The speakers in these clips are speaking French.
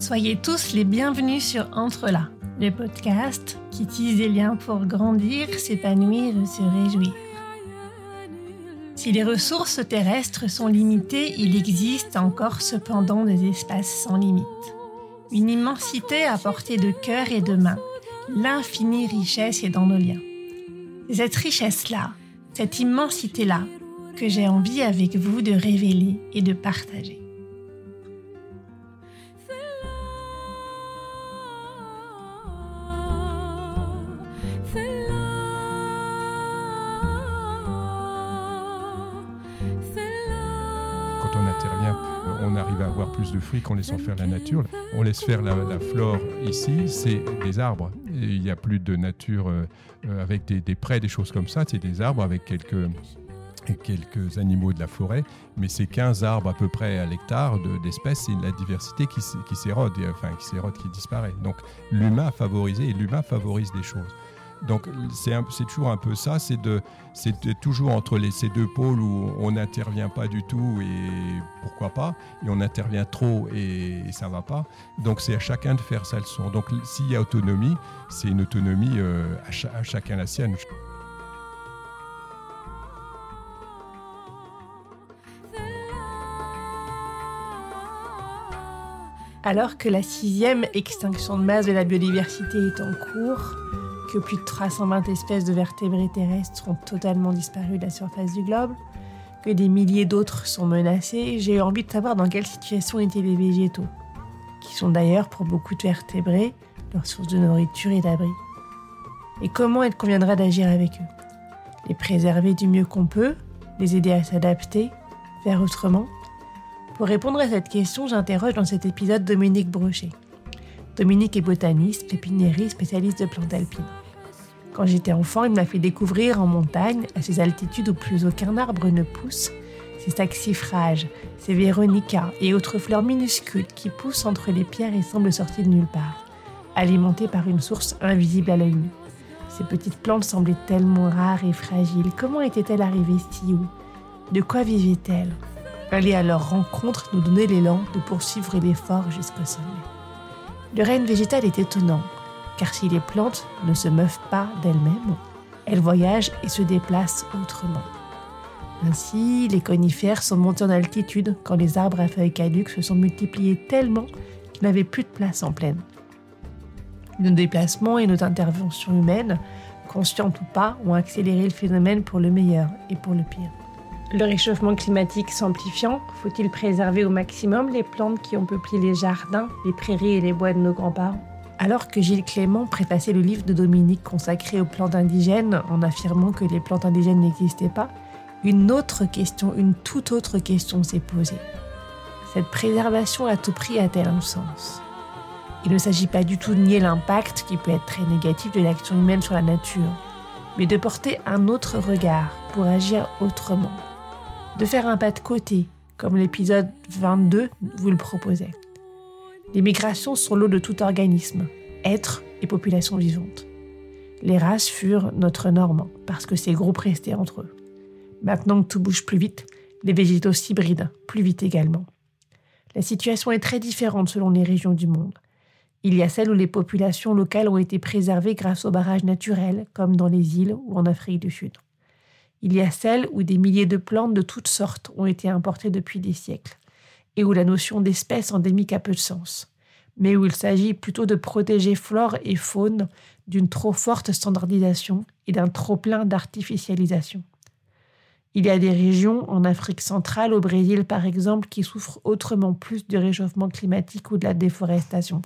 Soyez tous les bienvenus sur Entre là, le podcast qui tisse des liens pour grandir, s'épanouir et se réjouir. Si les ressources terrestres sont limitées, il existe encore cependant des espaces sans limite. Une immensité à portée de cœur et de main. L'infinie richesse est dans nos liens. Cette richesse-là, cette immensité-là, que j'ai envie avec vous de révéler et de partager. De fruits qu'en laissant faire la nature. On laisse faire la, flore ici, c'est des arbres. Il n'y a plus de nature euh, avec des, prés, des choses comme ça. C'est des arbres avec quelques, quelques animaux de la forêt, mais c'est 15 arbres à peu près à l'hectare de- d'espèces, c'est la diversité qui, s'érode, enfin qui s'érode, qui disparaît. Donc l'humain a favorisé et l'humain favorise des choses. Donc c'est toujours un peu ça, c'est de, c'est toujours entre ces deux pôles où on n'intervient pas du tout et pourquoi pas, et on intervient trop et, et ça va pas. Donc c'est à chacun de faire sa leçon. Donc s'il y a autonomie, c'est une autonomie euh, à chacun la sienne. Alors que la sixième extinction de masse de la biodiversité est en cours, que plus de 320 espèces de vertébrés terrestres ont totalement disparu de la surface du globe, que des milliers d'autres sont menacés, j'ai envie de savoir dans quelle situation étaient les végétaux, qui sont d'ailleurs pour beaucoup de vertébrés leur source de nourriture et d'abri. Et comment il conviendra d'agir avec eux? Les préserver du mieux qu'on peut, les aider à s'adapter, faire autrement? Pour répondre à cette question, j'interroge dans cet épisode Dominique Brochet. Dominique est botaniste, pépiniériste, spécialiste de plantes alpines. Quand j'étais enfant, il m'a fait découvrir en montagne, à ces altitudes où plus aucun arbre ne pousse, ces saxifrages, ces véronicas et autres fleurs minuscules qui poussent entre les pierres et semblent sortir de nulle part, alimentées par une source invisible à l'œil nu. Ces petites plantes semblaient tellement rares et fragiles. Comment étaient-elles arrivées si haut? De quoi vivaient-elles? Aller à leur rencontre nous donnait l'élan de poursuivre l'effort jusqu'au sommet. Le règne végétal est étonnant, car si les plantes ne se meuvent pas d'elles-mêmes, elles voyagent et se déplacent autrement. Ainsi, les conifères sont montés en altitude quand les arbres à feuilles caduques se sont multipliés tellement qu'ils n'avaient plus de place en plaine. Nos déplacements et notre intervention humaine, consciente ou pas, ont accéléré le phénomène pour le meilleur et pour le pire. Le réchauffement climatique s'amplifiant, faut-il préserver au maximum les plantes qui ont peuplé les jardins, les prairies et les bois de nos grands-parents? Alors que Gilles Clément préfaçait le livre de Dominique consacré aux plantes indigènes en affirmant que les plantes indigènes n'existaient pas, une autre question, une toute autre question s'est posée. Cette préservation à tout prix a-t-elle un sens? Il ne s'agit pas du tout de nier l'impact qui peut être très négatif de l'action humaine sur la nature, mais de porter un autre regard pour agir autrement de faire un pas de côté, comme l'épisode 22 vous le proposait. Les migrations sont l'eau de tout organisme, être et population vivante. Les races furent notre norme, parce que ces groupes restaient entre eux. Maintenant que tout bouge plus vite, les végétaux s'hybrident plus vite également. La situation est très différente selon les régions du monde. Il y a celles où les populations locales ont été préservées grâce aux barrages naturels, comme dans les îles ou en Afrique du Sud. Il y a celles où des milliers de plantes de toutes sortes ont été importées depuis des siècles, et où la notion d'espèce endémique a peu de sens, mais où il s'agit plutôt de protéger flore et faune d'une trop forte standardisation et d'un trop plein d'artificialisation. Il y a des régions, en Afrique centrale, au Brésil par exemple, qui souffrent autrement plus du réchauffement climatique ou de la déforestation.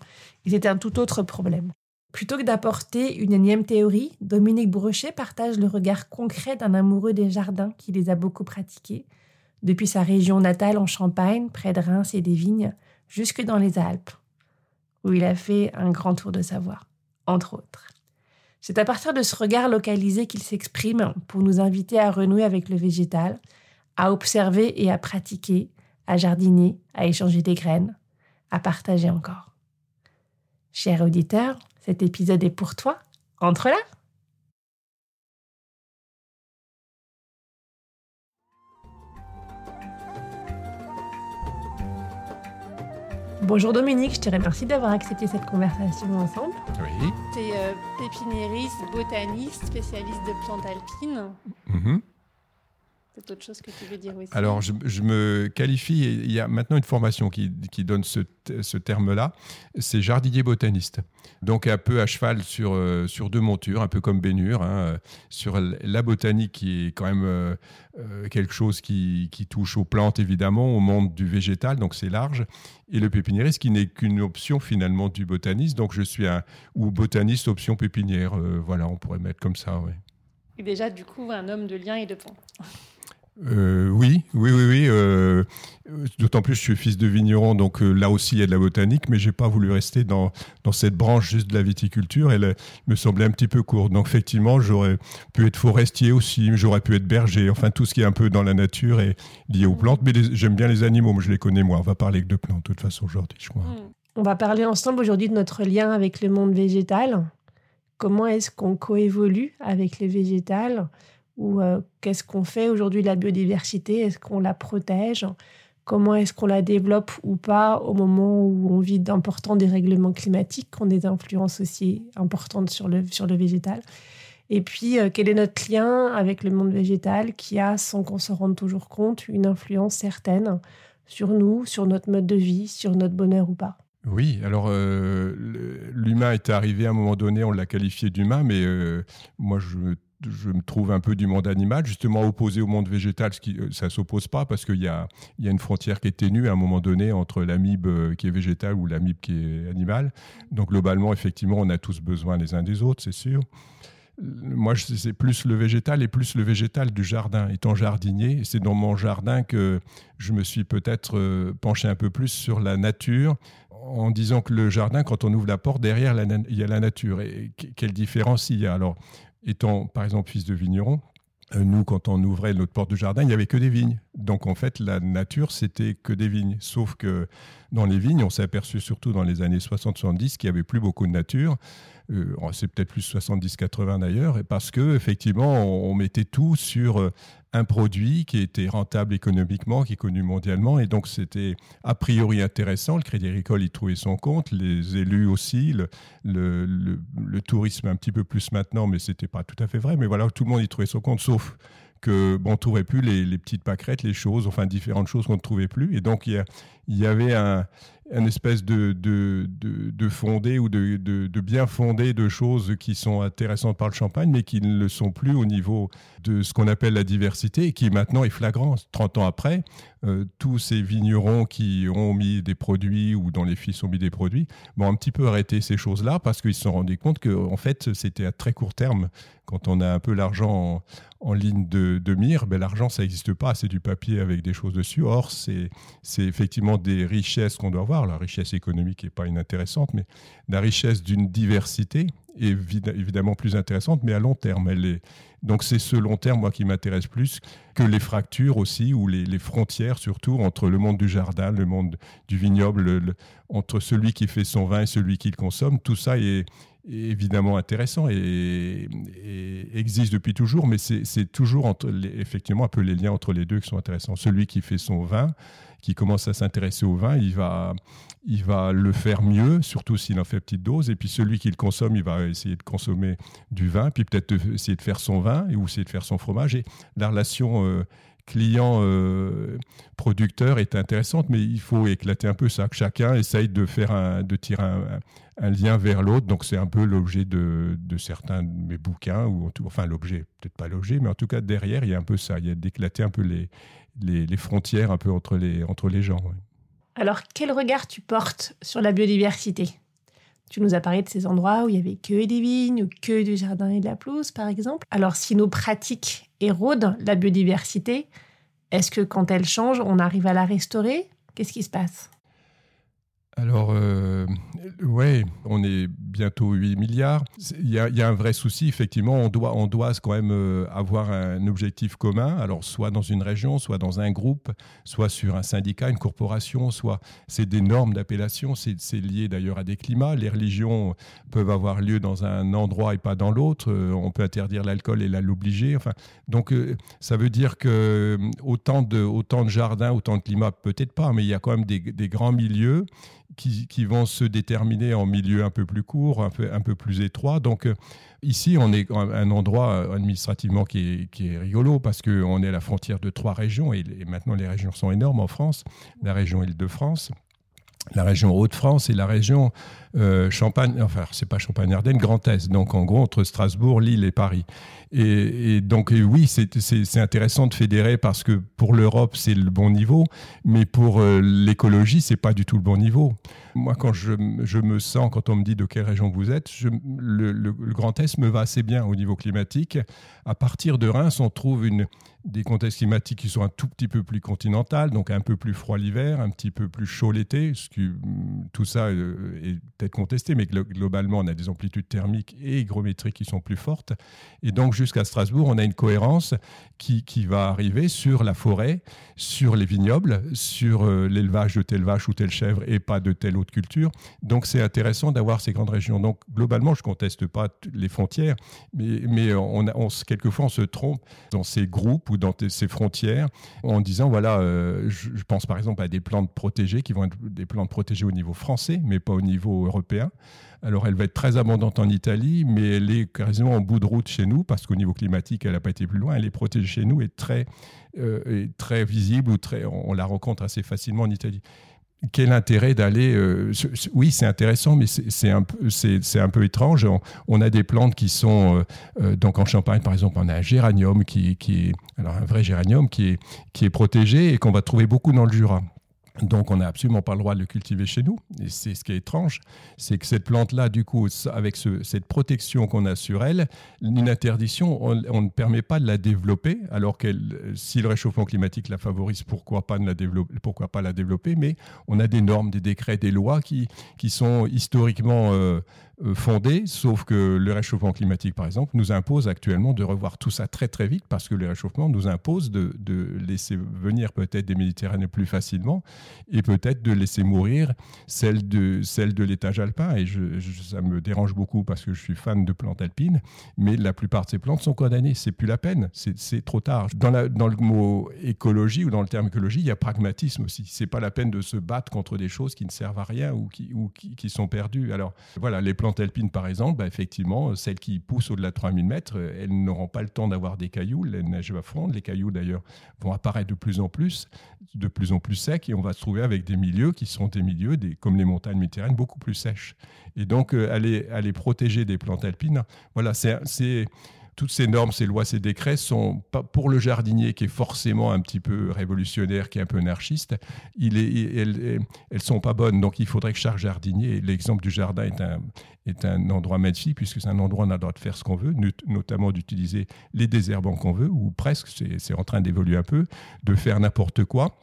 Et c'est un tout autre problème. Plutôt que d'apporter une énième théorie, Dominique Brochet partage le regard concret d'un amoureux des jardins qui les a beaucoup pratiqués, depuis sa région natale en Champagne, près de Reims et des vignes, jusque dans les Alpes, où il a fait un grand tour de savoir, entre autres. C'est à partir de ce regard localisé qu'il s'exprime pour nous inviter à renouer avec le végétal, à observer et à pratiquer, à jardiner, à échanger des graines, à partager encore. Cher auditeur, cet épisode est pour toi. Entre là Bonjour Dominique, je te remercie d'avoir accepté cette conversation ensemble. Oui. Tu es euh, pépiniériste, botaniste, spécialiste de plantes alpines. Mhm. C'est autre chose que tu veux dire aussi. Alors, je, je me qualifie, et il y a maintenant une formation qui, qui donne ce, terme-là, c'est jardinier botaniste. Donc, un peu à cheval sur, euh, sur deux montures, un peu comme Bénur, hein, euh, sur la botanique qui est quand même euh, quelque chose qui, qui touche aux plantes, évidemment, au monde du végétal, donc c'est large, et le pépiniériste qui n'est qu'une option finalement du botaniste. Donc, je suis un ou botaniste option pépinière. euh, voilà, on pourrait mettre comme ça, ouais. Et déjà, du coup, un homme de lien et de pont. Euh, oui, oui, oui, oui. euh, D'autant plus, je suis fils de vigneron, donc euh, là aussi il y a de la botanique, mais j'ai pas voulu rester dans, dans cette branche juste de la viticulture. Elle me semblait un petit peu courte. Donc effectivement, j'aurais pu être forestier aussi, j'aurais pu être berger, enfin tout ce qui est un peu dans la nature et lié aux plantes. Mais j'aime bien les animaux, mais je les connais moi. On va parler que de plantes de toute façon aujourd'hui, je crois. On va parler ensemble aujourd'hui de notre lien avec le monde végétal. Comment est-ce qu'on coévolue avec les végétales? Ou euh, qu'est-ce qu'on fait aujourd'hui de la biodiversité? Est-ce qu'on la protège? Comment est-ce qu'on la développe ou pas au moment où on vit d'importants dérèglements climatiques qui ont des influences aussi importantes sur le, sur le végétal? Et puis, euh, quel est notre lien avec le monde végétal qui a, sans qu'on s'en rende toujours compte, une influence certaine sur nous, sur notre mode de vie, sur notre bonheur ou pas? Oui, alors euh, l'humain est arrivé à un moment donné, on l'a qualifié d'humain, mais moi je, je me trouve un peu du monde animal, justement opposé au monde végétal, ce qui, euh, ça ne s'oppose pas parce qu'il y a, y a une frontière qui est ténue à un moment donné entre l'amibe euh, qui est végétal ou l'amibe qui est animal. Donc globalement, effectivement, on a tous besoin les uns des autres, c'est sûr. Moi, je- c'est plus le végétal et plus le végétal du jardin. Étant jardinier, c'est dans mon jardin que je me suis peut-être euh, penché un peu plus sur la nature en disant que le jardin, quand on ouvre la porte, derrière, il y a la nature. Et que- quelle différence il y a? Alors, étant par exemple fils de vigneron, euh, nous, quand on ouvrait notre porte de jardin, il n'y avait que des vignes. Donc, en fait, la nature, c'était que des vignes. Sauf que dans les vignes, on s'est aperçu surtout dans les années 60-70 qu'il n'y avait plus beaucoup de nature. Euh, c'est peut-être plus 70-80 d'ailleurs, et parce que effectivement, on, mettait tout sur euh, un produit qui était rentable économiquement, qui est connu mondialement, et donc c'était a priori intéressant. Le Crédit Agricole y trouvait son compte, les élus aussi, le, tourisme un petit peu plus maintenant, mais c'était pas tout à fait vrai. Mais voilà, tout le monde y trouvait son compte, sauf que bon, on trouvait plus les, petites pâquerettes, les choses, enfin différentes choses qu'on ne trouvait plus. Et donc il y avait un, un espèce de, de, ou de, de, de bien fondé de choses qui sont intéressantes par le champagne, mais qui ne le sont plus au niveau de ce qu'on appelle la diversité et qui maintenant est flagrant. 30 ans après, euh, tous ces vignerons qui ont mis des produits ou dont les fils ont mis des produits vont un petit peu arrêté ces choses-là parce qu'ils se sont rendus compte que en fait c'était à très court terme. Quand on a un peu l'argent en, ligne de, mire, ben, l'argent ça n'existe pas, c'est du papier avec des choses dessus. Or c'est effectivement des richesses qu'on doit avoir. La richesse économique n'est pas inintéressante, mais la richesse d'une diversité est évid- évidemment plus intéressante, mais à long terme. Elle est... Donc c'est ce long terme, moi, qui m'intéresse plus que les fractures aussi, ou les, frontières surtout, entre le monde du jardin, le monde du vignoble, le- le- entre celui qui fait son vin et celui qui le consomme. Tout ça est, évidemment intéressant et, existe depuis toujours, mais c'est toujours entre effectivement un peu les liens entre les deux qui sont intéressants. Celui qui fait son vin, qui commence à s'intéresser au vin, il va, il va le faire mieux, surtout s'il en fait petite dose. Et puis celui qui le consomme, il va essayer de consommer du vin, puis peut-être essayer de faire son vin ou essayer de faire son fromage. Et la relation euh, client-producteur est intéressante, mais il faut éclater un peu ça, que chacun essaye de, faire de tirer un, lien vers l'autre. Donc c'est un peu l'objet de, de certains de mes bouquins, ou enfin l'objet, peut-être pas l'objet, mais en tout cas derrière, il y a un peu ça, il y a d'éclater un peu les, les, frontières un peu entre les, entre les gens. Alors, quel regard tu portes sur la biodiversité? Tu nous as parlé de ces endroits où il y avait que des vignes ou que du jardin et de la pelouse, par exemple. Alors, si nos pratiques érodent la biodiversité, est-ce que quand elle change, on arrive à la restaurer? Qu'est-ce qui se passe? Alors, euh, ouais, on est bientôt 8 milliards. Il y, a, un vrai souci, effectivement, on doit, on doit quand même euh, avoir un objectif commun, alors soit dans une région, soit dans un groupe, soit sur un syndicat, une corporation, soit c'est des normes d'appellation, c'est lié d'ailleurs à des climats. Les religions peuvent avoir lieu dans un endroit et pas dans l'autre, euh, on peut interdire l'alcool et l'obliger. Enfin, donc euh, ça veut dire que autant de, autant de jardins, autant de climats, peut-être pas, mais il y a quand même des, des grands milieux qui, vont se déterminer en milieu un peu plus court, un peu, un peu plus étroit. Donc euh, ici, on est un endroit euh, administrativement qui est, rigolo parce qu'on est à la frontière de trois régions et, maintenant les régions sont énormes en France. La région Île-de-France, la région Hauts-de-France et la région euh, Champagne, enfin c'est pas Champagne-Ardenne, Grand Est, donc en gros entre Strasbourg, Lille et Paris. Et, donc oui, c'est intéressant de fédérer parce que pour l'Europe c'est le bon niveau, mais pour euh, l'écologie c'est pas du tout le bon niveau. Moi quand je, me sens, quand on me dit de quelle région vous êtes, le, Grand Est me va assez bien au niveau climatique. À partir de Reims, on trouve une, des contextes climatiques qui sont un tout petit peu plus continentales, donc un peu plus froid l'hiver, un petit peu plus chaud l'été. Tout ça euh, est peut-être contesté, mais globalement, on a des amplitudes thermiques et hygrométriques qui sont plus fortes. Et donc, jusqu'à Strasbourg, on a une cohérence qui, qui, va arriver sur la forêt, sur les vignobles, sur euh, l'élevage de telle vache ou telle chèvre et pas de telle autre culture. Donc, c'est intéressant d'avoir ces grandes régions. Donc, globalement, je ne conteste pas les frontières, mais, mais on, on, quelquefois, on se trompe dans ces groupes ou dans ces frontières en disant, voilà, euh, je, je pense par exemple à des plantes protégées qui vont être des plantes protégées au niveau français, mais pas au niveau européen. Alors elle va être très abondante en Italie, mais elle est quasiment en bout de route chez nous, parce qu'au niveau climatique, elle n'a pas été plus loin. Elle est protégée chez nous et très, euh, très visible, ou très, on, la rencontre assez facilement en Italie quel intérêt d'aller euh, Oui, c'est intéressant, mais c'est un, un, peu étrange. On, a des plantes qui sont euh, donc en Champagne, par exemple, on a un géranium qui, qui est alors un vrai géranium qui est, qui est protégé et qu'on va trouver beaucoup dans le Jura. Donc on n'a absolument pas le droit de le cultiver chez nous. Et c'est ce qui est étrange, c'est que cette plante-là, du coup, avec cette protection qu'on a sur elle, une interdiction, on, ne permet pas de la développer, alors que si le réchauffement climatique la favorise, pourquoi pas, la développer, pourquoi pas la développer? Mais on a des normes, des décrets, des lois qui, qui sont historiquement euh, fondée, sauf que le réchauffement climatique, par exemple, nous impose actuellement de revoir tout ça très très vite parce que le réchauffement nous impose de, laisser venir peut-être des Méditerranéens plus facilement et peut-être de laisser mourir celle de, celle de l'étage alpin. Et je, ça me dérange beaucoup parce que je suis fan de plantes alpines, mais la plupart de ces plantes sont condamnées. C'est plus la peine, c'est trop tard. Dans, la, dans le mot écologie ou dans le terme écologie, il y a pragmatisme aussi. C'est pas la peine de se battre contre des choses qui ne servent à rien ou qui, ou qui sont perdues. Alors voilà, les plantes alpines, par exemple, bah, effectivement, celles qui poussent au-delà de 3000 mètres, elles n'auront pas le temps d'avoir des cailloux. La neige va fondre. Les cailloux, d'ailleurs, vont apparaître de plus en plus, de plus en plus secs, et on va se trouver avec des milieux qui sont des milieux, des, comme les montagnes méditerranéennes, beaucoup plus sèches. Et donc, euh, aller, aller protéger des plantes alpines, voilà, c'est toutes ces normes, ces lois, ces décrets sont pas pour le jardinier qui est forcément un petit peu révolutionnaire, qui est un peu anarchiste. Elles, elles sont pas bonnes. Donc il faudrait que chaque jardinier, l'exemple du jardin est un, est un endroit magnifique puisque c'est un endroit où on a le droit de faire ce qu'on veut, notamment d'utiliser les désherbants qu'on veut ou presque. C'est en train d'évoluer un peu, de faire n'importe quoi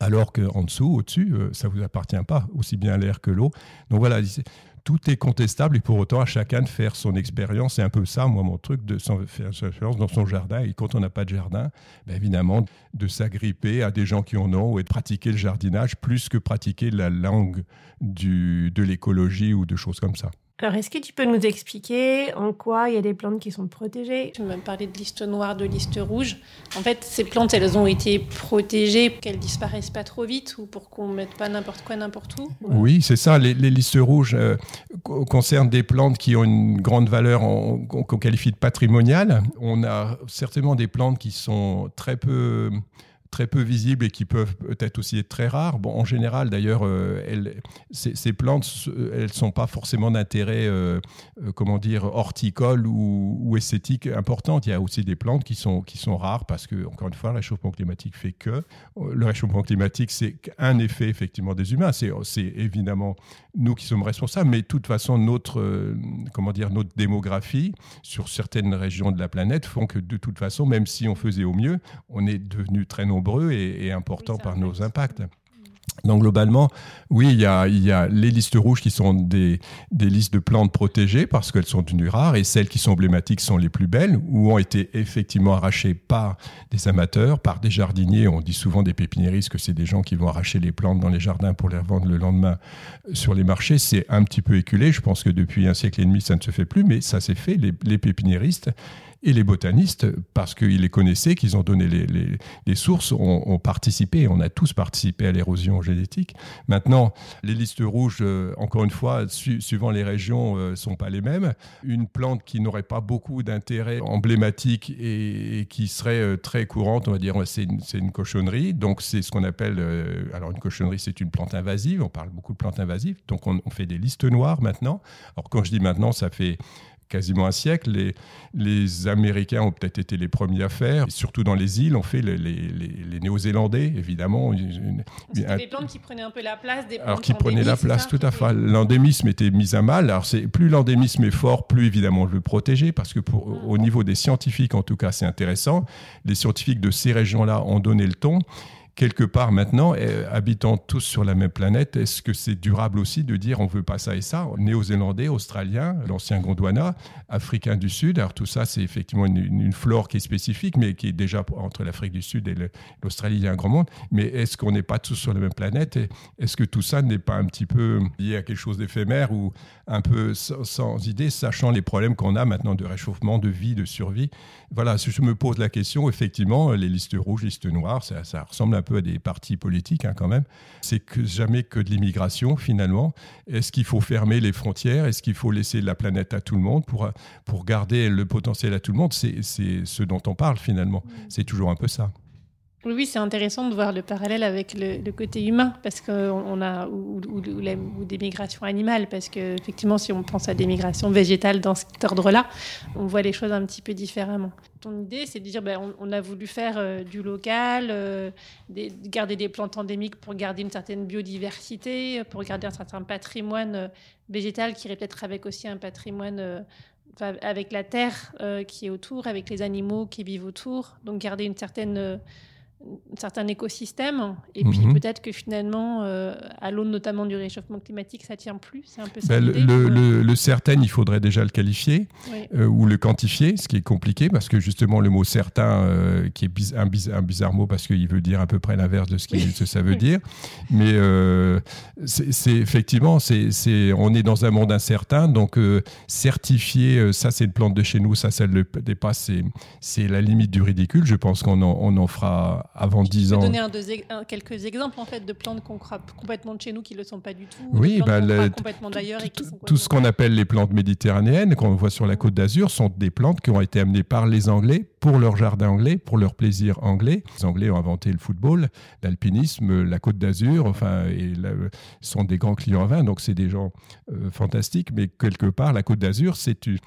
alors qu'en dessous, au-dessus, euh, ça ne vous appartient pas, aussi bien l'air que l'eau. Donc voilà, tout est contestable et pour autant à chacun de faire son expérience. C'est un peu ça, moi, mon truc, de faire son expérience dans son jardin. Et quand on n'a pas de jardin, ben évidemment, de s'agripper à des gens qui en ont et de pratiquer le jardinage plus que pratiquer la langue de l'écologie ou de choses comme ça. Alors, est-ce que tu peux nous expliquer en quoi il y a des plantes qui sont protégées? Tu m'as parlé de liste noire, de liste rouge. En fait, ces plantes, elles ont été protégées pour qu'elles disparaissent pas trop vite ou pour qu'on mette pas n'importe quoi n'importe où? Oui, c'est ça. Les, listes rouges euh, concernent des plantes qui ont une grande valeur qu'on qualifie de patrimoniale. On a certainement des plantes qui sont très peu très peu visibles et qui peuvent peut-être aussi être très rares. Bon, en général, d'ailleurs, euh, ces, plantes, elles ne sont pas forcément d'intérêt, euh, euh, comment dire, horticole ou, esthétique important. Il y a aussi des plantes qui sont, qui sont rares parce que, encore une fois, le réchauffement climatique fait que. Le réchauffement climatique, c'est un effet, effectivement, des humains. C'est évidemment nous qui sommes responsables, mais de toute façon, notre, comment dire, notre démographie sur certaines régions de la planète font que, de toute façon, même si on faisait au mieux, on est devenu très nombreux et, et important par nos impacts. Donc globalement, oui, il y, a, il y a, les listes rouges qui sont des, des listes de plantes protégées parce qu'elles sont devenues rares et celles qui sont emblématiques sont les plus belles ou ont été effectivement arrachées par des amateurs, par des jardiniers. On dit souvent des pépiniéristes que c'est des gens qui vont arracher les plantes dans les jardins pour les revendre le lendemain sur les marchés. C'est un petit peu éculé. Je pense que depuis un siècle et demi, ça ne se fait plus, mais ça s'est fait. Les, les pépiniéristes et les botanistes, parce qu'ils les connaissaient, qu'ils ont donné les, sources, ont, participé. On a tous participé à l'érosion génétique. Maintenant, les listes rouges, euh, encore une fois, suivant les régions, ne euh, sont pas les mêmes. Une plante qui n'aurait pas beaucoup d'intérêt emblématique et, qui serait euh, très courante, on va dire, c'est une, une, cochonnerie. Donc, c'est ce qu'on appelle. alors, une cochonnerie, c'est une plante invasive. On parle beaucoup de plantes invasives. Donc, on, on fait des listes noires maintenant. Alors, quand je dis maintenant, ça fait quasiment un siècle. Les, les Américains ont peut-être été les premiers à faire. surtout dans les îles, on fait les, les, Néo-Zélandais, évidemment. C'était des plantes qui prenaient un peu la place des plantes Alors, qui prenaient la place, tout à fait. L'endémisme était mis à mal. Alors, plus l'endémisme est fort, plus évidemment on veut le protéger, parce que pour, mm. au niveau des scientifiques, en tout cas, c'est intéressant. Les scientifiques de ces régions-là ont donné le ton quelque part maintenant, eh, habitant tous sur la même planète, est-ce que c'est durable aussi de dire on veut pas ça et ça? Néo-zélandais, australien, l'ancien Gondwana, africain du Sud, alors tout ça c'est effectivement une, flore qui est spécifique, mais qui est déjà entre l'Afrique du Sud et l'Australie, il y a un grand monde. Mais est-ce qu'on n'est pas tous sur la même planète? Est-ce que tout ça n'est pas un petit peu lié à quelque chose d'éphémère ou un peu sans, idée, sachant les problèmes qu'on a maintenant de réchauffement, de vie, de survie? Voilà, si je me pose la question, effectivement, les listes rouges, listes noires, ça, ça ressemble un peu à des partis politiques hein, quand même. C'est que jamais que de l'immigration finalement. Est-ce qu'il faut fermer les frontières? Est-ce qu'il faut laisser la planète à tout le monde pour, pour garder le potentiel à tout le monde? C'est ce dont on parle finalement. C'est toujours un peu ça. Oui, c'est intéressant de voir le parallèle avec le, côté humain, parce qu'on a ou, des migrations animales, parce que effectivement, si on pense à des migrations végétales dans cet ordre-là, on voit les choses un petit peu différemment. Ton idée, c'est de dire, ben, on, a voulu faire euh, du local, euh, garder des plantes endémiques pour garder une certaine biodiversité, pour garder un certain patrimoine euh, végétal qui irait peut-être avec aussi un patrimoine avec la terre qui est autour, avec les animaux qui vivent autour, donc garder une certaine certain écosystème. Et puis mhm. peut-être que finalement, euh, à l'aune notamment du réchauffement climatique, ça tient plus. C'est un peu ben, le, le, certain, il faudrait déjà le qualifier euh, ou le quantifier, ce qui est compliqué parce que justement le mot certain, euh, qui est un, un, bizarre mot parce qu'il veut dire à peu près l'inverse de ce que ça veut dire. Mais c'est effectivement, c'est on est dans un monde incertain, donc certifier, ça c'est une plante de chez nous, ça ça le dépasse, c'est la limite du ridicule. Je pense qu'on en, on en fera avant 10 ans. Je peux donner un, quelques exemples en fait de plantes qu'on croit complètement de chez nous qui ne le sont pas du tout. Oui, bah, complètement d'ailleurs Tout ce qu'on appelle les plantes méditerranéennes, qu'on voit sur la côte d'Azur, sont des plantes qui ont été amenées par les Anglais pour leur jardin anglais, pour leur plaisir anglais. Les Anglais ont inventé le football, l'alpinisme, la côte d'Azur, enfin, et sont des grands clients à vin, donc c'est des gens euh, fantastiques. Mais quelque part, la côte d'Azur, c'est une,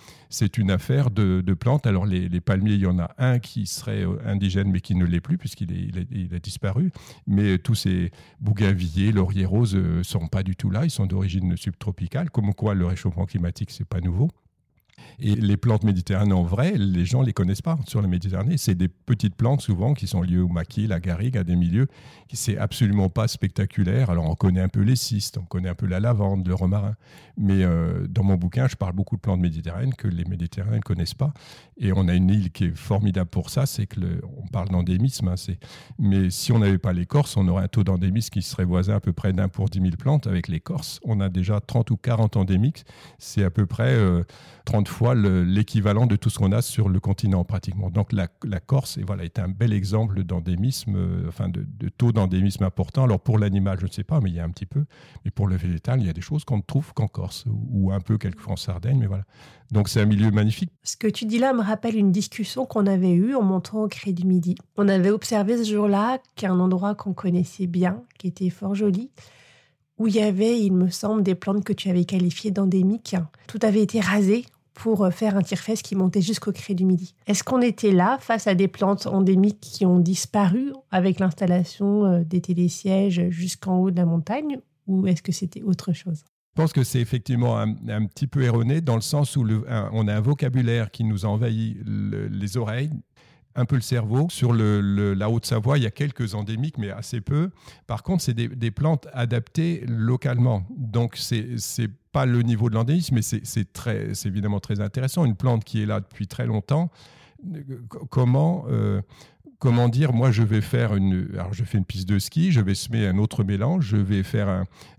une affaire de, plantes. Alors les, palmiers, il y en a un qui serait euh, indigène, mais qui ne l'est plus puisqu'il il, a, disparu. Mais tous ces bougainvilliers, lauriers roses euh, sont pas du tout là. Ils sont d'origine subtropicale. Comme quoi, le réchauffement climatique, c'est pas nouveau. Et les plantes méditerranéennes en vrai, les gens ne les connaissent pas sur la Méditerranée. C'est des petites plantes souvent qui sont liées au maquis, la garrigue, à des milieux qui c'est absolument pas spectaculaire. Alors on connaît un peu les cystes, on connaît un peu la lavande, le romarin. Mais euh, dans mon bouquin, je parle beaucoup de plantes méditerranéennes que les Méditerranéens ne connaissent pas. Et on a une île qui est formidable pour ça, c'est que on parle d'endémisme. Hein, mais si on n'avait pas les Corses, on aurait un taux d'endémisme qui serait voisin à peu près d'un pour 10 000 plantes. Avec les Corses, on a déjà 30 ou 40 endémiques. C'est à peu près 30 euh, fois l'équivalent de tout ce qu'on a sur le continent pratiquement. Donc la, Corse et voilà, est un bel exemple d'endémisme, euh, enfin de, taux d'endémisme important. Alors pour l'animal, je ne sais pas, mais il y a un petit peu. Mais pour le végétal, il y a des choses qu'on ne trouve qu'en Corse ou un peu quelquefois en Sardaigne, mais voilà. Donc c'est un milieu magnifique. Ce que tu dis là me rappelle une discussion qu'on avait eue en montant au Cré du Midi. On avait observé ce jour-là qu'un endroit qu'on connaissait bien, qui était fort joli, où il y avait, il me semble, des plantes que tu avais qualifiées d'endémiques. Tout avait été rasé pour euh, faire un tire-fesse qui montait jusqu'au cré du Midi. Est-ce qu'on était là face à des plantes endémiques qui ont disparu avec l'installation euh, des télésièges jusqu'en haut de la montagne ou est-ce que c'était autre chose? Pense que c'est effectivement un, petit peu erroné dans le sens où le, on a un vocabulaire qui nous envahit les oreilles un peu le cerveau. Sur le, la Haute-Savoie, il y a quelques endémiques, mais assez peu. Par contre, c'est des, plantes adaptées localement. Donc, c'est pas le niveau de l'endémisme, mais c'est évidemment très intéressant. Une plante qui est là depuis très longtemps, comment euh, comment dire, moi je vais faire une, alors je fais une piste de ski, je vais semer un autre mélange, je vais faire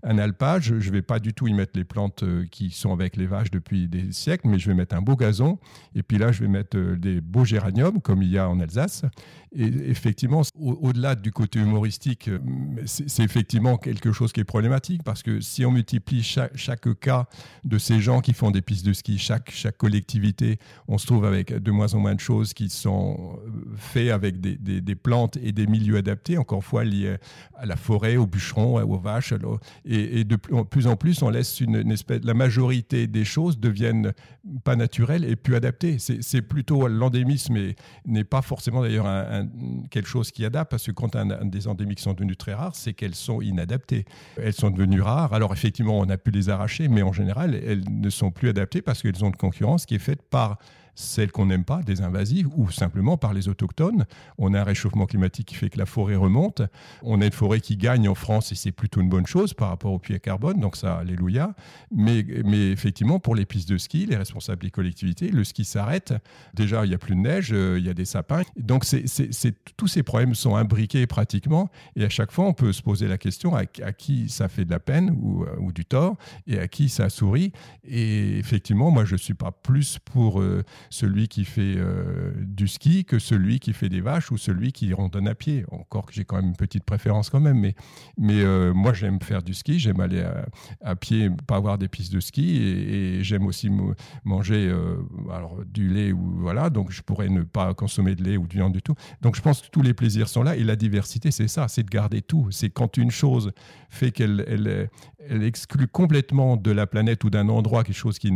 un, alpage, je vais pas du tout y mettre les plantes euh, qui sont avec les vaches depuis des siècles, mais je vais mettre un beau gazon, et puis là je vais mettre euh, des beaux géraniums comme il y a en Alsace. Et effectivement, au-delà du côté humoristique, euh, c'est effectivement quelque chose qui est problématique parce que si on multiplie chaque, chaque, cas de ces gens qui font des pistes de ski, chaque, chaque collectivité, on se trouve avec de moins en moins de choses qui sont faites avec des des, plantes et des milieux adaptés, encore une fois liés à la forêt, aux bûcherons, aux vaches. Et, de plus en plus, on laisse une, espèce. La majorité des choses deviennent pas naturelles et plus adaptées. C'est plutôt l'endémisme n'est pas forcément d'ailleurs quelque chose qui adapte, parce que quand des endémiques sont devenus très rares, c'est qu'elles sont inadaptées. Elles sont devenues rares. Alors effectivement, on a pu les arracher, mais en général, elles ne sont plus adaptées parce qu'elles ont une concurrence qui est faite par celles qu'on n'aime pas, des invasives, ou simplement par les autochtones. On a un réchauffement climatique qui fait que la forêt remonte. On a une forêt qui gagne en France et c'est plutôt une bonne chose par rapport au puits à carbone, donc ça, alléluia. Mais, mais effectivement, pour les pistes de ski, les responsables des collectivités, le ski s'arrête. Déjà, il n'y a plus de neige, euh, il y a des sapins. Donc c'est, tous ces problèmes sont imbriqués pratiquement et à chaque fois, on peut se poser la question à, qui ça fait de la peine ou, euh, ou, du tort et à qui ça sourit. Et effectivement, moi, je ne suis pas plus pour euh, celui qui fait euh, du ski que celui qui fait des vaches ou celui qui randonne à pied. Encore que j'ai quand même une petite préférence quand même, mais, mais euh, moi j'aime faire du ski, j'aime aller à, pied, pas avoir des pistes de ski, et, j'aime aussi manger euh, alors, du lait ou voilà, donc je pourrais ne pas consommer de lait ou de viande du tout. Donc je pense que tous les plaisirs sont là et la diversité c'est ça, c'est de garder tout. C'est quand une chose fait qu'elle elle, exclut complètement de la planète ou d'un endroit quelque chose qui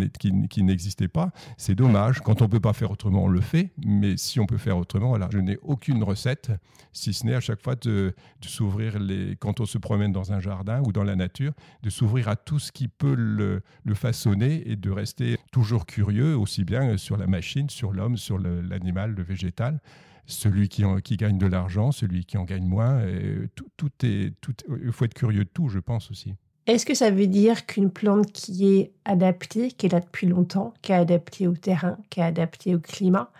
n'existait pas, c'est dommage. On ne peut pas faire autrement, on le fait. Mais si on peut faire autrement, voilà. Je n'ai aucune recette, si ce n'est à chaque fois de, s'ouvrir, les, quand on se promène dans un jardin ou dans la nature, de s'ouvrir à tout ce qui peut le, façonner et de rester toujours curieux, aussi bien sur la machine, sur l'homme, sur l'animal, le, végétal celui qui, qui, gagne de l'argent, celui qui en gagne moins. tout, tout, est, tout, il faut être curieux de tout, je pense aussi. Est-ce que ça veut dire qu'une plante qui est adaptée, qui est là depuis longtemps, qui est adaptée au terrain, qui est adaptée au climat,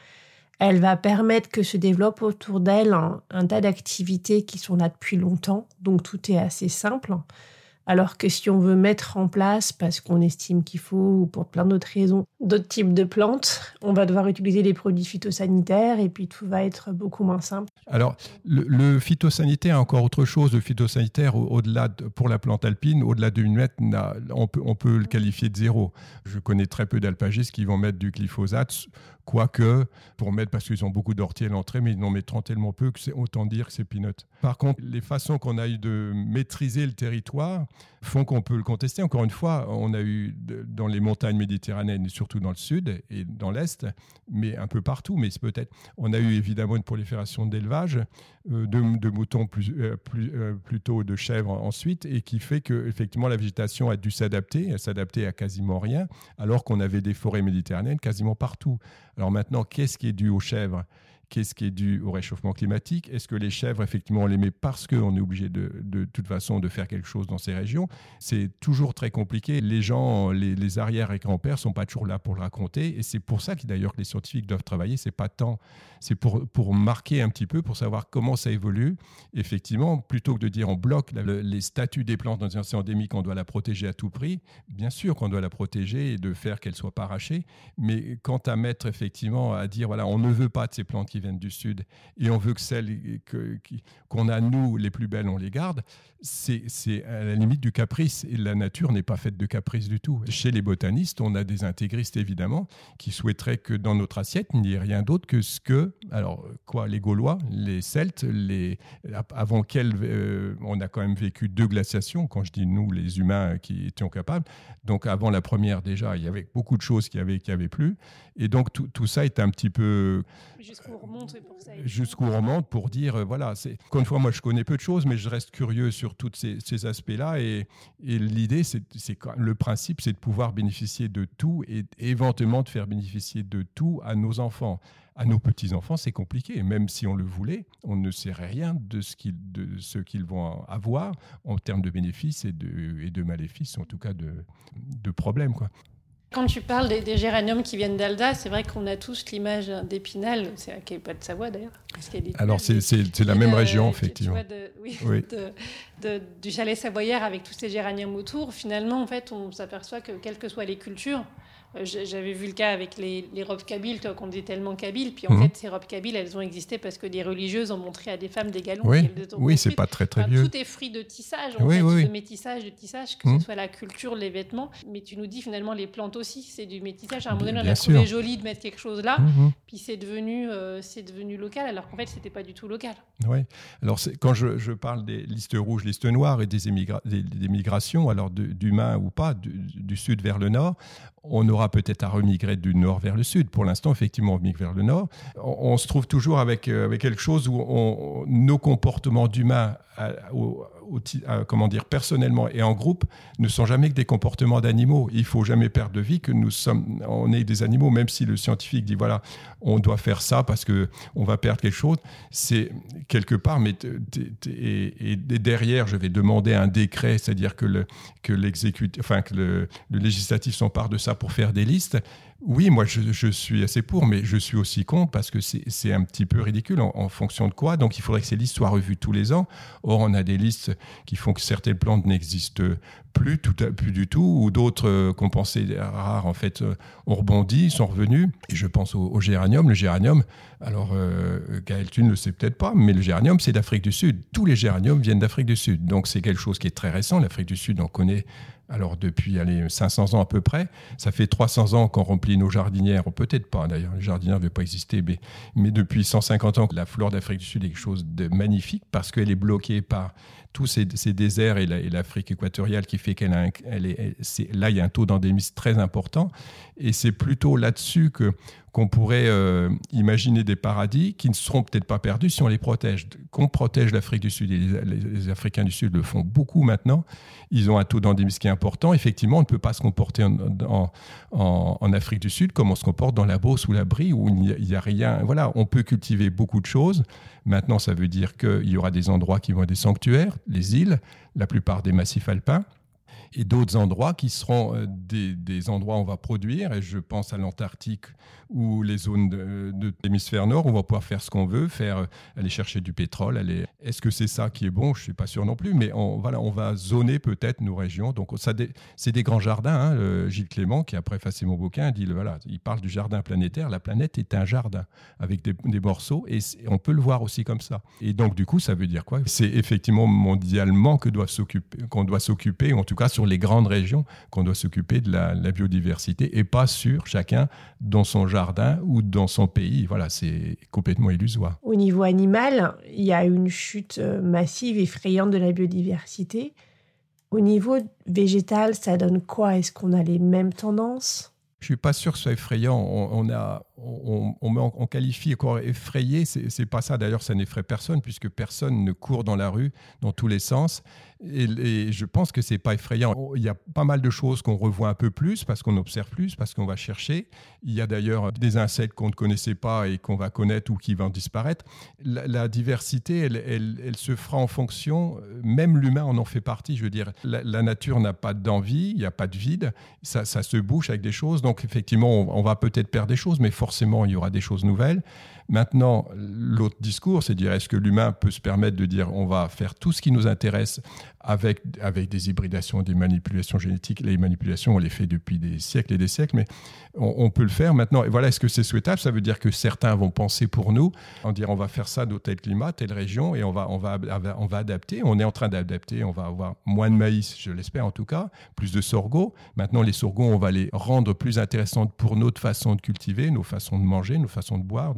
elle va permettre que se développe autour d'elle un, un tas d'activités qui sont là depuis longtemps, donc tout est assez simple. Alors que si on veut mettre en place, parce qu'on estime qu'il faut, ou pour plein d'autres raisons, d'autres types de plantes, on va devoir utiliser des produits phytosanitaires et puis tout va être beaucoup moins simple. Alors, le, phytosanitaire, encore autre chose. Le phytosanitaire, au-delà, pour la plante alpine, au-delà de 1 mètre, on peut, on peut le qualifier de zéro. Je connais très peu d'alpagistes qui vont mettre du glyphosate Quoique, pour mettre, parce qu'ils ont beaucoup d'orties à l'entrée, mais ils n'en mettront tellement peu que c'est autant dire que c'est peanut. Par contre, les façons qu'on a eu de maîtriser le territoire font qu'on peut le contester. Encore une fois, on a eu dans les montagnes méditerranéennes, surtout dans le sud et dans l'est, mais un peu partout, mais peut-être. On a eu évidemment une prolifération d'élevage euh, de, moutons plus, euh, euh, plutôt de chèvres ensuite, et qui fait que effectivement la végétation a dû s'adapter, s'adapter à quasiment rien, alors qu'on avait des forêts méditerranéennes quasiment partout. Alors maintenant, qu'est-ce qui est dû aux chèvres? Qu'est-ce qui est dû au réchauffement climatique? Est-ce que les chèvres, effectivement, on les met parce qu'on est obligé de, de, toute façon de faire quelque chose dans ces régions? C'est toujours très compliqué. Les gens, les, arrières et grands-pères sont pas toujours là pour le raconter. Et c'est pour ça que d'ailleurs que les scientifiques doivent travailler. C'est pas tant, c'est pour, pour marquer un petit peu, pour savoir comment ça évolue. Effectivement, plutôt que de dire on bloque les statuts des plantes dans un océan endémique, on doit la protéger à tout prix. Bien sûr qu'on doit la protéger et de faire qu'elle soit pas arrachée. Mais quant à mettre effectivement à dire voilà, on ne veut pas de ces plantes qui viennent du Sud et on veut que celles qu'on a, nous, les plus belles, on les garde, c'est à la limite du caprice. Et la nature n'est pas faite de caprice du tout. Chez les botanistes, on a des intégristes, évidemment, qui souhaiteraient que dans notre assiette, il n'y ait rien d'autre que ce que, alors quoi, les Gaulois, les Celtes, les, avant quels euh, on a quand même vécu deux glaciations, quand je dis nous, les humains qui étions capables. Donc avant la première, déjà, il y avait beaucoup de choses qui avaient, qui avaient plus. Et donc tout, tout ça est un petit peu... Juste pour jusqu'où on remonte pour dire, euh, voilà, c'est encore une fois, moi je connais peu de choses, mais je reste curieux sur tous ces, aspects-là. Et, l'idée, c'est le principe, c'est de pouvoir bénéficier de tout et éventuellement de faire bénéficier de tout à nos enfants. À nos petits-enfants, c'est compliqué. Même si on le voulait, on ne sait rien de ce qu'ils, vont avoir en termes de bénéfices et de, et de maléfices, en tout cas de, de problèmes. Quoi. Quand tu parles des, géraniums qui viennent d'Alda, c'est vrai qu'on a tous l'image d'Épinal, c'est à pas de Savoie d'ailleurs. Alors c'est la même région, effectivement. oui, du chalet savoyard avec tous ces géraniums autour, finalement, en fait, on s'aperçoit que quelles que soient les cultures, j'avais vu le cas avec les, robes kabyles, qu'on dit tellement kabyles. Puis en mhm. fait, ces robes kabyles, elles ont existé parce que des religieuses ont montré à des femmes des galons. Oui, oui c'est pas très très vieux. Tout est fruit de tissage, en fait, de métissage, de tissage, que ce mhm. soit la culture, les vêtements. Mais tu nous dis finalement les plantes aussi, c'est du métissage. À un moment donné, on a trouvé joli de mettre quelque chose là, mhm. puis c'est devenu, euh, c'est devenu local, alors qu'en fait, c'était pas du tout local. Oui. Alors quand je, je, parle des listes rouges, listes noires et des, des, migrations, alors d'humains ou pas, du, du sud vers le nord, on aura peut-être à remigrer du nord vers le sud. Pour l'instant, effectivement, on migre vers le nord. On, se trouve toujours avec, euh, avec quelque chose où nos comportements d'humains comment dire, personnellement et en groupe, ne sont jamais que des comportements d'animaux. Il faut jamais perdre de vie que nous sommes, on est des animaux, même si le scientifique dit voilà, on doit faire ça parce que on va perdre quelque chose. C'est quelque part, mais et, derrière, je vais demander un décret, c'est-à-dire que le que l'exécutif, enfin que le, le législatif s'empare de ça pour faire des listes. Oui, moi je, suis assez pour, mais je suis aussi contre parce que c'est un petit peu ridicule en, fonction de quoi. Donc il faudrait que ces listes soient revues tous les ans. Or, on a des listes qui font que certaines plantes n'existent plus, tout, plus du tout, ou d'autres euh, qu'on pensait rares, en fait, euh, ont rebondi, sont revenus. Et je pense au, géranium. Le géranium, alors euh, Gaël, tu ne le sais peut-être pas, mais le géranium, c'est d'Afrique du Sud. Tous les géraniums viennent d'Afrique du Sud. Donc c'est quelque chose qui est très récent. L'Afrique du Sud, on connaît alors depuis allez, 500 ans à peu près, ça fait 300 ans qu'on remplit nos jardinières, peut-être pas d'ailleurs, les jardinières ne pas exister, mais, mais depuis 150 ans, la flore d'Afrique du Sud est quelque chose de magnifique parce qu'elle est bloquée par tous ces, déserts et l'Afrique équatoriale qui fait qu'elle elle est, là il y a un taux d'endémisme très important et c'est plutôt là-dessus que qu'on pourrait euh, imaginer des paradis qui ne seront peut-être pas perdus si on les protège. Qu'on protège l'Afrique du Sud, et les, Africains du Sud le font beaucoup maintenant, ils ont un taux d'endémisme qui est important. Effectivement, on ne peut pas se comporter en, Afrique du Sud comme on se comporte dans la Beauce ou la Brie, où il n'y a, a, rien. Voilà, on peut cultiver beaucoup de choses. Maintenant, ça veut dire qu'il y aura des endroits qui vont être des sanctuaires, les îles, la plupart des massifs alpins et d'autres endroits qui seront euh, des, endroits où on va produire. Et je pense à l'Antarctique ou les zones de, l'hémisphère nord on va pouvoir faire ce qu'on veut, faire aller chercher du pétrole. Aller... Est-ce que c'est ça qui est bon? Je ne suis pas sûr non plus, mais on, voilà, on va zoner peut-être nos régions. Donc ça, c'est des grands jardins. Hein. Gilles Clément, qui a préfacé mon bouquin, dit voilà, il parle du jardin planétaire. La planète est un jardin avec des, des morceaux et on peut le voir aussi comme ça. Et donc du coup, ça veut dire quoi? C'est effectivement mondialement que doit qu'on doit s'occuper, en tout cas sur les grandes régions qu'on doit s'occuper de la, biodiversité et pas sur chacun dans son jardin ou dans son pays. Voilà, c'est complètement illusoire. Au niveau animal, il y a une chute euh, massive, effrayante de la biodiversité. Au niveau végétal, ça donne quoi? Est-ce qu'on a les mêmes tendances? Je suis pas sûr que ce soit effrayant. On, a, on, on, qualifie encore effrayé. C'est pas ça. D'ailleurs, ça n'effraie personne puisque personne ne court dans la rue dans tous les sens. Et, je pense que c'est pas effrayant. Il y a pas mal de choses qu'on revoit un peu plus parce qu'on observe plus, parce qu'on va chercher. Il y a d'ailleurs des insectes qu'on ne connaissait pas et qu'on va connaître ou qui vont disparaître. La, diversité, elle, elle, se fera en fonction, même l'humain en en fait partie. Je veux dire, la, nature n'a pas d'envie, il n'y a pas de vide, ça, ça, se bouche avec des choses. Donc effectivement, on, on va peut-être perdre des choses, mais forcément, il y aura des choses nouvelles. Maintenant, l'autre discours, c'est de dire est-ce que l'humain peut se permettre de dire on va faire tout ce qui nous intéresse avec, avec des hybridations, des manipulations génétiques? Les manipulations, on les fait depuis des siècles et des siècles, mais on, peut le faire maintenant. Et voilà, est-ce que c'est souhaitable? Ça veut dire que certains vont penser pour nous, en dire on va faire ça dans tel climat, telle région, et on va, on va, on va adapter. On est en train d'adapter, on va avoir moins de maïs, je l'espère en tout cas, plus de sorgho. Maintenant, les sorgho, on va les rendre plus intéressantes pour notre façon de cultiver, nos façons de manger, nos façons de boire.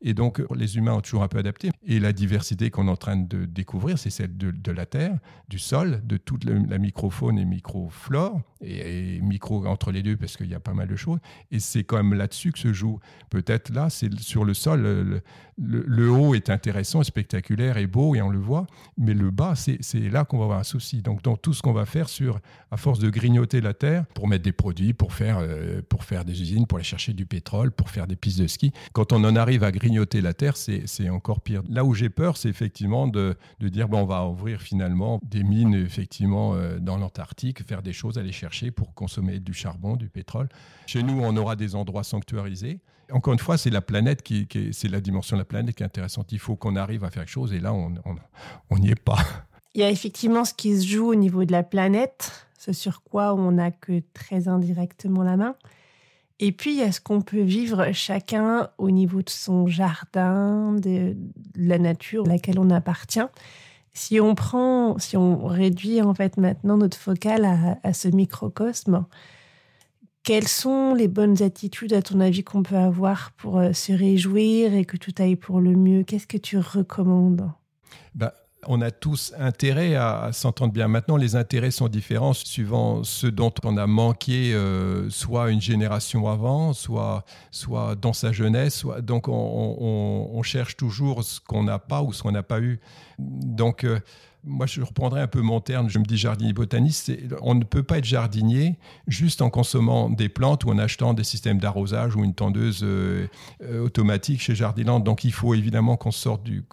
Et donc, les humains ont toujours un peu adapté. Et la diversité qu'on est en train de découvrir, c'est celle de, la terre, du sol, de toute la microfaune et microflore et, micro entre les deux parce qu'il y a pas mal de choses. Et c'est quand même là-dessus que se joue. Peut-être là, c'est sur le sol. Le, haut est intéressant, spectaculaire et beau et on le voit, mais le bas, c'est là qu'on va avoir un souci. Donc dans tout ce qu'on va faire sur, à force de grignoter la terre pour mettre des produits, pour faire, euh, pour faire des usines, pour aller chercher du pétrole, pour faire des pistes de ski, quand on en arrive à grignoter la terre, c'est encore pire. Là où j'ai peur, c'est effectivement de, de dire bon, on va ouvrir finalement des mines effectivement euh, dans l'Antarctique, faire des choses, aller chercher pour consommer du charbon, du pétrole. Chez nous, on aura des endroits sanctuarisés. Encore une fois, c'est la planète qui, c'est la dimension de la planète qui est intéressante. Il faut qu'on arrive à faire quelque chose et là, on n'y est pas. Il y a effectivement ce qui se joue au niveau de la planète, ce sur quoi on n'a que très indirectement la main. Et puis, il y a ce qu'on peut vivre chacun au niveau de son jardin, de la nature à laquelle on appartient? Si on prend, si on réduit en fait maintenant notre focale à, ce microcosme, quelles sont les bonnes attitudes, à ton avis, qu'on peut avoir pour euh, se réjouir et que tout aille pour le mieux? Qu'est-ce que tu recommandes? Bah, on a tous intérêt à, s'entendre bien. Maintenant, les intérêts sont différents suivant ce dont on a manqué, euh, soit une génération avant, soit, soit dans sa jeunesse. donc, on, cherche toujours ce qu'on n'a pas ou ce qu'on n'a pas eu. Donc, euh, moi, je reprendrai un peu mon terme, je me dis jardinier botaniste, on ne peut pas être jardinier juste en consommant des plantes ou en achetant des systèmes d'arrosage ou une tendeuse euh, euh, automatique chez Jardiland. Donc, il faut évidemment qu'on sorte du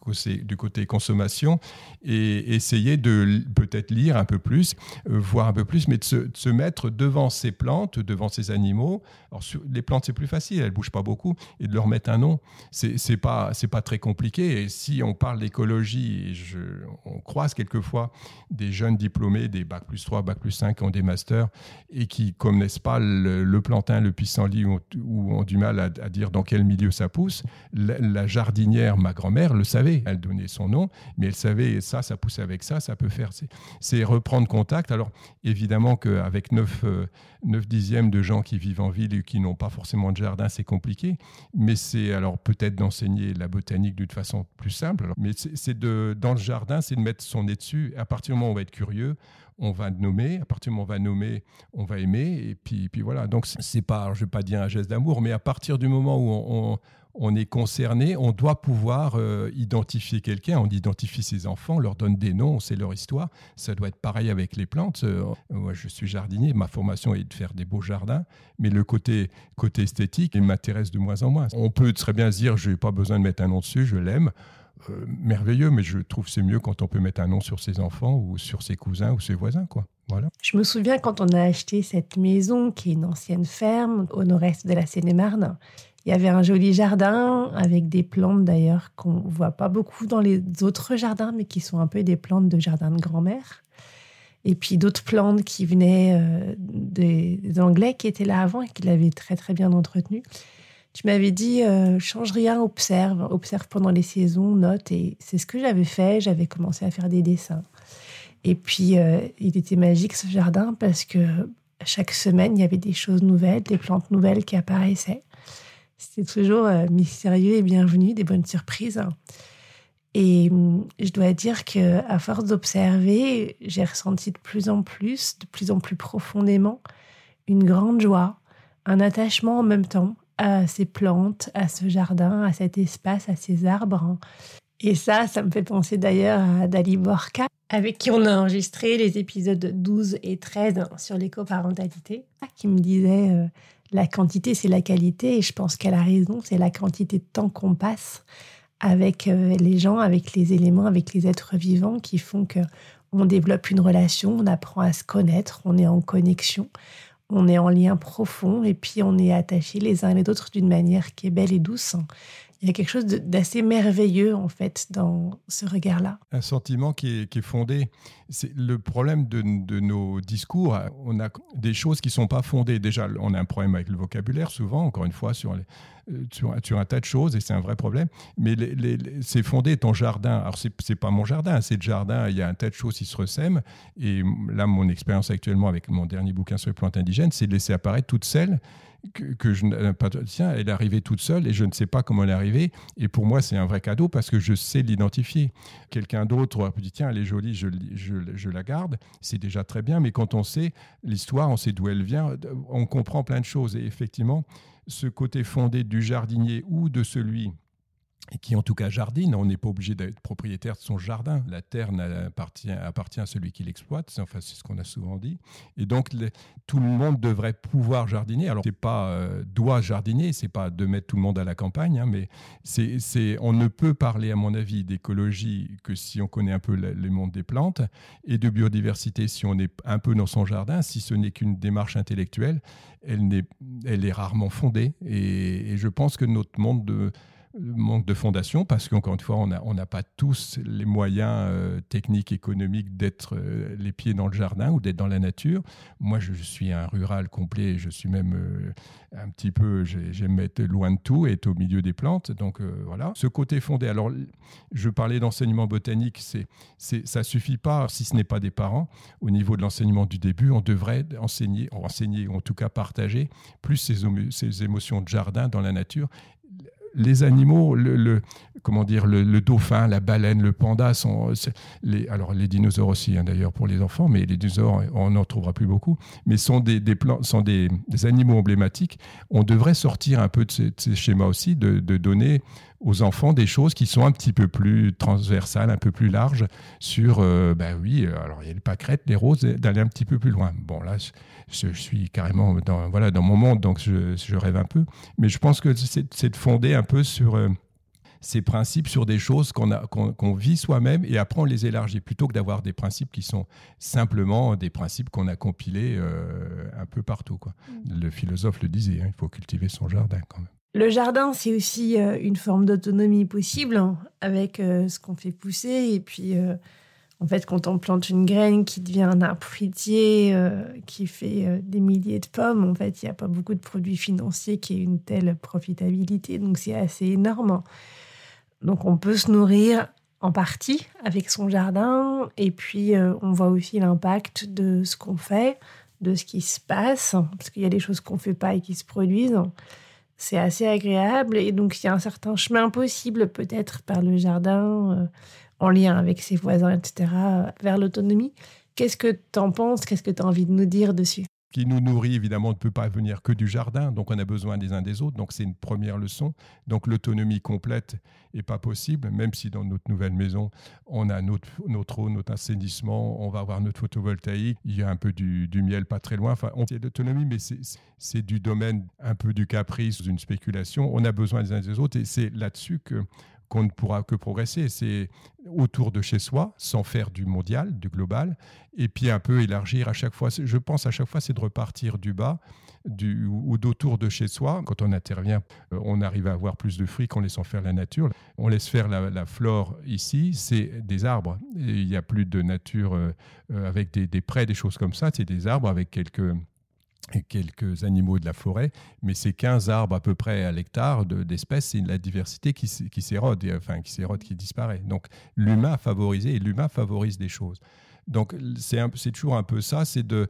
côté consommation et essayer de peut-être lire un peu plus, euh, voir un peu plus, mais de se, mettre devant ces plantes, devant ces animaux. Alors, sur, les plantes, c'est plus facile, elles ne bougent pas beaucoup, et de leur mettre un nom, c'est pas, pas très compliqué. Et si on parle d'écologie, on croise quelquefois des jeunes diplômés, des bac plus 3, bac plus 5, qui ont des masters et qui connaissent pas le, plantain, le pissenlit ou, ou, ont du mal à, dire dans quel milieu ça pousse. La, jardinière, ma grand-mère, le savait. Elle donnait son nom, mais elle savait ça, ça pousse avec ça, ça peut faire. C'est reprendre contact. Alors, évidemment qu'avec 9, 9 euh, dixièmes de gens qui vivent en ville et qui n'ont pas forcément de jardin, c'est compliqué. Mais c'est alors peut-être d'enseigner la botanique d'une façon plus simple. mais c'est de, dans le jardin, c'est de mettre son dessus. À partir du moment où on va être curieux, on va nommer. À partir du moment où on va nommer, on va aimer. Et puis, puis voilà. Donc, c'est pas, je ne vais pas dire un geste d'amour, mais à partir du moment où on, est concerné, on doit pouvoir euh, identifier quelqu'un. On identifie ses enfants, on leur donne des noms, on sait leur histoire. Ça doit être pareil avec les plantes. Euh, moi, je suis jardinier. Ma formation est de faire des beaux jardins. Mais le côté, côté esthétique, il m'intéresse de moins en moins. On peut très bien se dire, je n'ai pas besoin de mettre un nom dessus, je l'aime. Euh, merveilleux, mais je trouve c'est mieux quand on peut mettre un nom sur ses enfants ou sur ses cousins ou ses voisins, quoi. Voilà. Je me souviens quand on a acheté cette maison, qui est une ancienne ferme au nord-est de la Seine-et-Marne. Il y avait un joli jardin avec des plantes d'ailleurs qu'on voit pas beaucoup dans les autres jardins, mais qui sont un peu des plantes de jardin de grand-mère. Et puis d'autres plantes qui venaient euh, des, Anglais qui étaient là avant et qui l'avaient très très bien entretenues. Tu m'avais dit, euh, change rien, observe, observe pendant les saisons, note. Et c'est ce que j'avais fait. J'avais commencé à faire des dessins. Et puis, euh, il était magique ce jardin parce que chaque semaine, il y avait des choses nouvelles, des plantes nouvelles qui apparaissaient. C'était toujours euh, mystérieux et bienvenu, des bonnes surprises. Et hum, je dois dire que à force d'observer, j'ai ressenti de plus en plus, de plus en plus profondément, une grande joie, un attachement en même temps à ces plantes, à ce jardin, à cet espace, à ces arbres. Et ça, ça me fait penser d'ailleurs à Dali Borka, avec qui on a enregistré les épisodes 12 et 13 sur l'écoparentalité, qui me disait euh, la quantité, c'est la qualité. Et je pense qu'elle a raison, c'est la quantité de temps qu'on passe avec euh, les gens, avec les éléments, avec les êtres vivants qui font que on développe une relation, on apprend à se connaître, on est en connexion, on est en lien profond et puis on est attachés les uns les autres d'une manière qui est belle et douce. Il y a quelque chose d'assez merveilleux en fait dans ce regard-là. Un sentiment qui est, fondé. C'est le problème de, nos discours. On a des choses qui sont pas fondées. Déjà, on a un problème avec le vocabulaire souvent. Encore une fois, sur euh, sur, un tas de choses et c'est un vrai problème. Mais c'est fondé ton jardin. Alors, c'est n'est pas mon jardin, c'est le jardin. Il y a un tas de choses qui se ressèment. Et là, mon expérience actuellement avec mon dernier bouquin sur les plantes indigènes, c'est de laisser apparaître toutes celles que, je pas. Tiens, elle est arrivée toute seule et je ne sais pas comment elle est arrivée. Et pour moi, c'est un vrai cadeau parce que je sais l'identifier. Quelqu'un d'autre pu dire tiens, elle est jolie, je, je, je la garde. C'est déjà très bien. Mais quand on sait l'histoire, on sait d'où elle vient, on comprend plein de choses. Et effectivement, ce côté fondé du jardinier ou de celui qui en tout cas jardine. On n'est pas obligé d'être propriétaire de son jardin. La terre appartient, à celui qui l'exploite. Enfin, c'est ce qu'on a souvent dit. Et donc, tout le monde devrait pouvoir jardiner. Alors, c'est pas euh, doit jardiner, c'est pas de mettre tout le monde à la campagne, hein, mais c'est, on ne peut parler, à mon avis, d'écologie que si on connaît un peu le, monde des plantes et de biodiversité si on est un peu dans son jardin. Si ce n'est qu'une démarche intellectuelle, elle, n'est, elle est rarement fondée. Et, et je pense que notre monde de manque de fondation parce qu'encore une fois, on n'a pas tous les moyens euh, techniques, économiques d'être euh, les pieds dans le jardin ou d'être dans la nature. Moi, je, suis un rural complet, je suis même euh, un petit peu, j'aime être loin de tout être au milieu des plantes. Donc voilà, ce côté fondé. Alors, je parlais d'enseignement botanique, c'est, c'est, ça suffit pas, si ce n'est pas des parents. Au niveau de l'enseignement du début, on devrait enseigner, enseigner ou en tout cas partager plus ces émotions de jardin dans la nature les animaux, le, comment dire, le, dauphin, la baleine, le panda sont les, alors les dinosaures aussi hein, d'ailleurs pour les enfants, mais les dinosaures on n'en trouvera plus beaucoup, mais sont des, sont des, animaux emblématiques. On devrait sortir un peu de ces, schémas aussi, de, donner aux enfants des choses qui sont un petit peu plus transversales, un peu plus larges sur, ben oui, alors il y a le pâquerette, les roses, d'aller un petit peu plus loin. Bon là, je, suis carrément dans, voilà, dans mon monde, donc je, rêve un peu. Mais je pense que c'est de fonder un peu sur euh, ces principes, sur des choses qu'on vit soi-même et après on les élargit, plutôt que d'avoir des principes qui sont simplement des principes qu'on a compilés euh, un peu partout. Quoi. Mm. Le philosophe le disait, hein, il faut cultiver son jardin quand même. Le jardin, c'est aussi euh, une forme d'autonomie possible hein, avec ce qu'on fait pousser et puis en fait, quand on plante une graine qui devient un arbre fruitier euh, qui fait euh, des milliers de pommes, en fait, il n'y a pas beaucoup de produits financiers qui aient une telle profitabilité. Donc, c'est assez énorme. Donc, on peut se nourrir en partie avec son jardin. Et puis, euh, on voit aussi l'impact de ce qu'on fait, de ce qui se passe, parce qu'il y a des choses qu'on ne fait pas et qui se produisent. C'est assez agréable. Et donc, il y a un certain chemin possible, peut-être, par le jardin en lien avec ses voisins, etc., vers l'autonomie. Qu'est-ce que tu en penses? Qu'est-ce que tu as envie de nous dire dessus? Qui nous nourrit, évidemment, ne peut pas venir que du jardin, donc on a besoin des uns des autres, donc c'est une première leçon. Donc l'autonomie complète n'est pas possible, même si dans notre nouvelle maison, on a notre, eau, notre assainissement, on va avoir notre photovoltaïque, il y a un peu du, miel pas très loin, enfin, on a l'autonomie, mais c'est du domaine un peu du caprice, d'une spéculation, on a besoin des uns des autres, et c'est là-dessus que qu'on ne pourra que progresser. C'est autour de chez soi, sans faire du mondial, du global, et puis un peu élargir à chaque fois. Je pense à chaque fois, c'est de repartir du bas ou d'autour de chez soi. Quand on intervient, euh, on arrive à avoir plus de fruits qu'en laissant faire la nature. On laisse faire la, flore ici, c'est des arbres. il n'y a plus de nature euh, euh, avec des, des prés, des choses comme ça. C'est des arbres avec quelques et quelques animaux de la forêt, mais c'est 15 arbres à peu près à l'hectare d'espèces, c'est la diversité qui, qui s'érode, enfin qui s'érode, qui disparaît. Donc l'humain a favorisé et l'humain favorise des choses. Donc c'est toujours un peu ça, c'est de,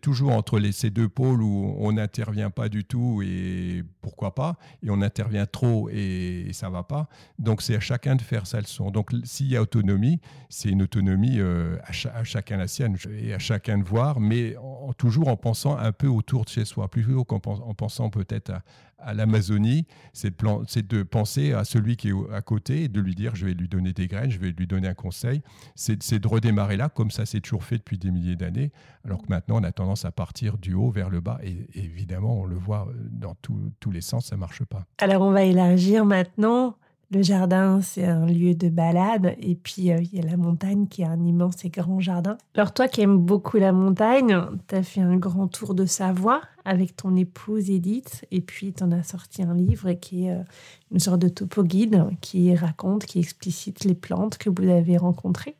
toujours entre ces deux pôles où on n'intervient pas du tout et pourquoi pas, et on intervient trop et, ça va pas. Donc c'est à chacun de faire sa leçon. Donc s'il y a autonomie, c'est une autonomie euh, à, chacun la sienne et à chacun de voir, mais toujours en pensant un peu autour de chez soi, plutôt qu'en en pensant peut-être à, à l'Amazonie, c'est de, penser à celui qui est à côté et de lui dire je vais lui donner des graines, je vais lui donner un conseil. C'est de redémarrer là, comme ça c'est toujours fait depuis des milliers d'années, alors que maintenant on a tendance à partir du haut vers le bas. Et, évidemment, on le voit dans tous les sens, ça ne marche pas. Alors on va élargir maintenant le jardin, c'est un lieu de balade. Et puis, euh, il y a la montagne qui est un immense et grand jardin. Alors, toi qui aimes beaucoup la montagne, tu as fait un grand tour de Savoie avec ton épouse Edith. Et puis, tu en as sorti un livre qui est euh, une sorte de topo guide qui raconte, qui explicite les plantes que vous avez rencontrées.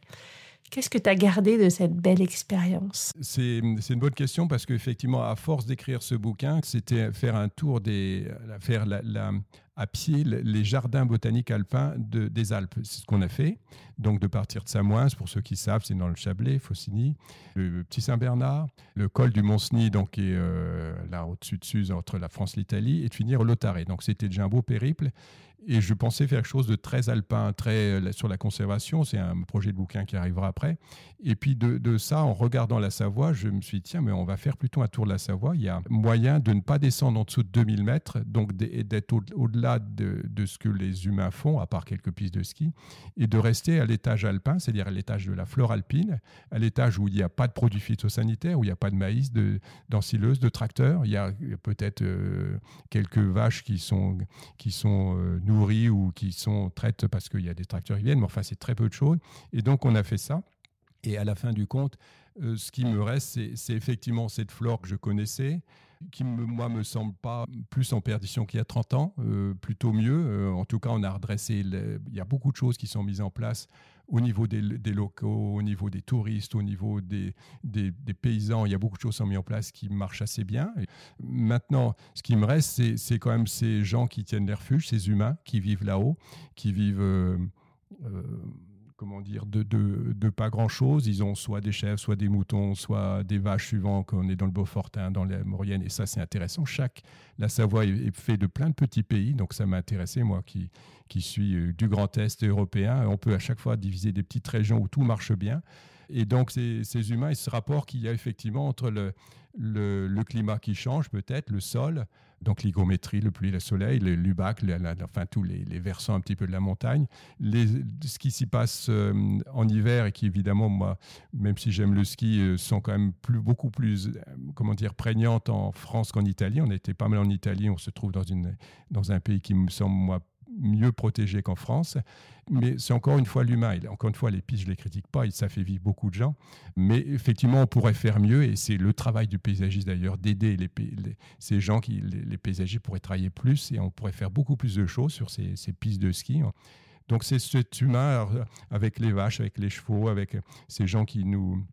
Qu'est-ce que tu as gardé de cette belle expérience? C'est une bonne question parce qu'effectivement, à force d'écrire ce bouquin, c'était faire un tour des. faire la à pied les jardins botaniques alpins des Alpes. C'est ce qu'on a fait. Donc de partir de Samoins, pour ceux qui savent, c'est dans le Chablais, Faucigny, le Petit Saint-Bernard, le col du Mont-Cenis, donc qui est euh, là au-dessus de Suse, entre la France et l'Italie, et de finir Lotaré. Donc c'était déjà un beau périple. Et je pensais faire quelque chose de très alpin, très euh, sur la conservation. C'est un projet de bouquin qui arrivera après. Et puis de, ça, en regardant la Savoie, je me suis dit, tiens, mais on va faire plutôt un tour de la Savoie. Il y a moyen de ne pas descendre en dessous de 2000 mètres, donc d'être au-delà de, de, ce que les humains font, à part quelques pistes de ski, et de rester à l'étage alpin, c'est-à-dire à, l'étage de la flore alpine, à l'étage où il n'y a pas de produits phytosanitaires, où il n'y a pas de maïs, d'ensileuse, de, de tracteurs. Il y a peut-être euh, quelques vaches qui sont, qui sont euh, nourries ou qui sont traites parce qu'il y a des tracteurs qui viennent, mais enfin, c'est très peu de choses. Et donc, on a fait ça. Et à la fin du compte, euh, ce qui me reste, c'est effectivement cette flore que je connaissais, qui, me, moi, me semble pas plus en perdition qu'il y a 30 ans, euh, plutôt mieux. Euh, en tout cas, on a redressé, il y a beaucoup de choses qui sont mises en place au niveau des, locaux, au niveau des touristes, au niveau des, des, paysans. Il y a beaucoup de choses qui sont mises en place qui marchent assez bien. maintenant, ce qui me reste, c'est quand même ces gens qui tiennent les refuges, ces humains qui vivent là-haut, qui vivent comment dire, de, pas grand-chose. Ils ont soit des chèvres, soit des moutons, soit des vaches suivant qu'on est dans le Beaufortin, dans la Maurienne. Et ça, c'est intéressant. Chaque, la Savoie est, fait de plein de petits pays. Donc ça m'a intéressé, moi qui, qui suis euh, du Grand Est européen. On peut à chaque fois diviser des petites régions où tout marche bien. Et donc, ces, ces humains, et ce rapport qu'il y a effectivement entre le, le, climat qui change peut-être, le sol, donc l'hygrométrie, le pluie, le soleil, le l'UBAC, enfin tous les, versants un petit peu de la montagne, ce qui s'y passe euh, en hiver et qui évidemment, moi, même si j'aime le ski, euh, sont quand même beaucoup plus, euh, comment dire, prégnantes en France qu'en Italie. On était pas mal en Italie, on se trouve dans un pays qui me semble, moi, mieux protégé qu'en France. Mais c'est encore une fois l'humain. Encore une fois, les pistes, je ne les critique pas, ça fait vivre beaucoup de gens. Mais effectivement, on pourrait faire mieux, et c'est le travail du paysagiste d'ailleurs, d'aider les, ces gens, qui, les, paysagistes pourraient travailler plus, et on pourrait faire beaucoup plus de choses sur ces, ces pistes de ski. Donc c'est cet humain avec les vaches, avec les chevaux, avec ces gens qui nous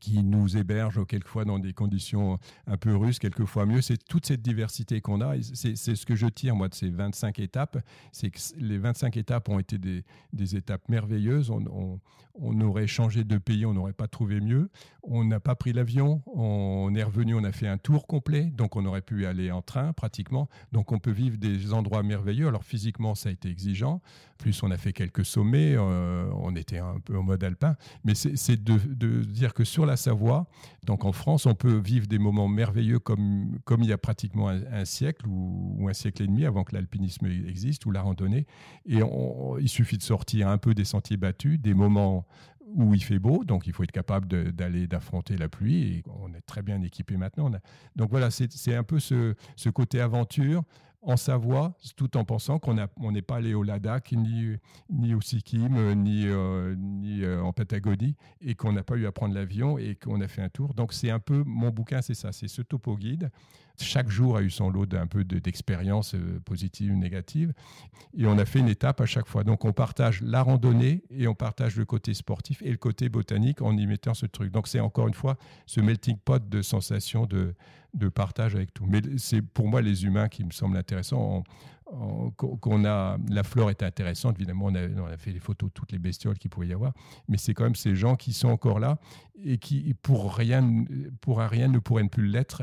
qui nous héberge quelquefois dans des conditions un peu russes, quelquefois mieux. C'est toute cette diversité qu'on a. C'est ce que je tire, moi, de ces 25 étapes. C'est que les 25 étapes ont été des, étapes merveilleuses. On, on, aurait changé de pays, on n'aurait pas trouvé mieux. On n'a pas pris l'avion. On est revenu, on a fait un tour complet. Donc, on aurait pu aller en train, pratiquement. Donc, on peut vivre des endroits merveilleux. Alors, physiquement, ça a été exigeant. Plus, on a fait quelques sommets. Euh, on était un peu en mode alpin. Mais c'est de, de dire que sur la Savoie. Donc en France, on peut vivre des moments merveilleux comme, comme il y a pratiquement un, siècle ou, un siècle et demi avant que l'alpinisme existe ou la randonnée. Et il suffit de sortir un peu des sentiers battus, des moments où il fait beau, donc il faut être capable d'aller, d'affronter la pluie, et on est très bien équipé maintenant. donc voilà, c'est, un peu ce, ce, côté aventure, en Savoie, tout en pensant qu'on n'est pas allé au Ladakh, ni, au Sikkim, ni, euh, ni euh, en Patagonie, et qu'on n'a pas eu à prendre l'avion et qu'on a fait un tour. Donc c'est un peu, mon bouquin, c'est ça, c'est ce topo guide. Chaque jour a eu son lot d'un peu d'expériences euh, positives ou négatives, et on a fait une étape à chaque fois. Donc on partage la randonnée et on partage le côté sportif et le côté botanique en y mettant ce truc. Donc c'est encore une fois ce melting pot de sensations de de partage avec tout. Mais c'est pour moi les humains qui me semblent intéressants. qu'on a, la flore est intéressante, évidemment, on a, fait les photos de toutes les bestioles qu'il pouvait y avoir, mais c'est quand même ces gens qui sont encore là et qui, pour rien, pour rien, ne pourraient ne plus l'être.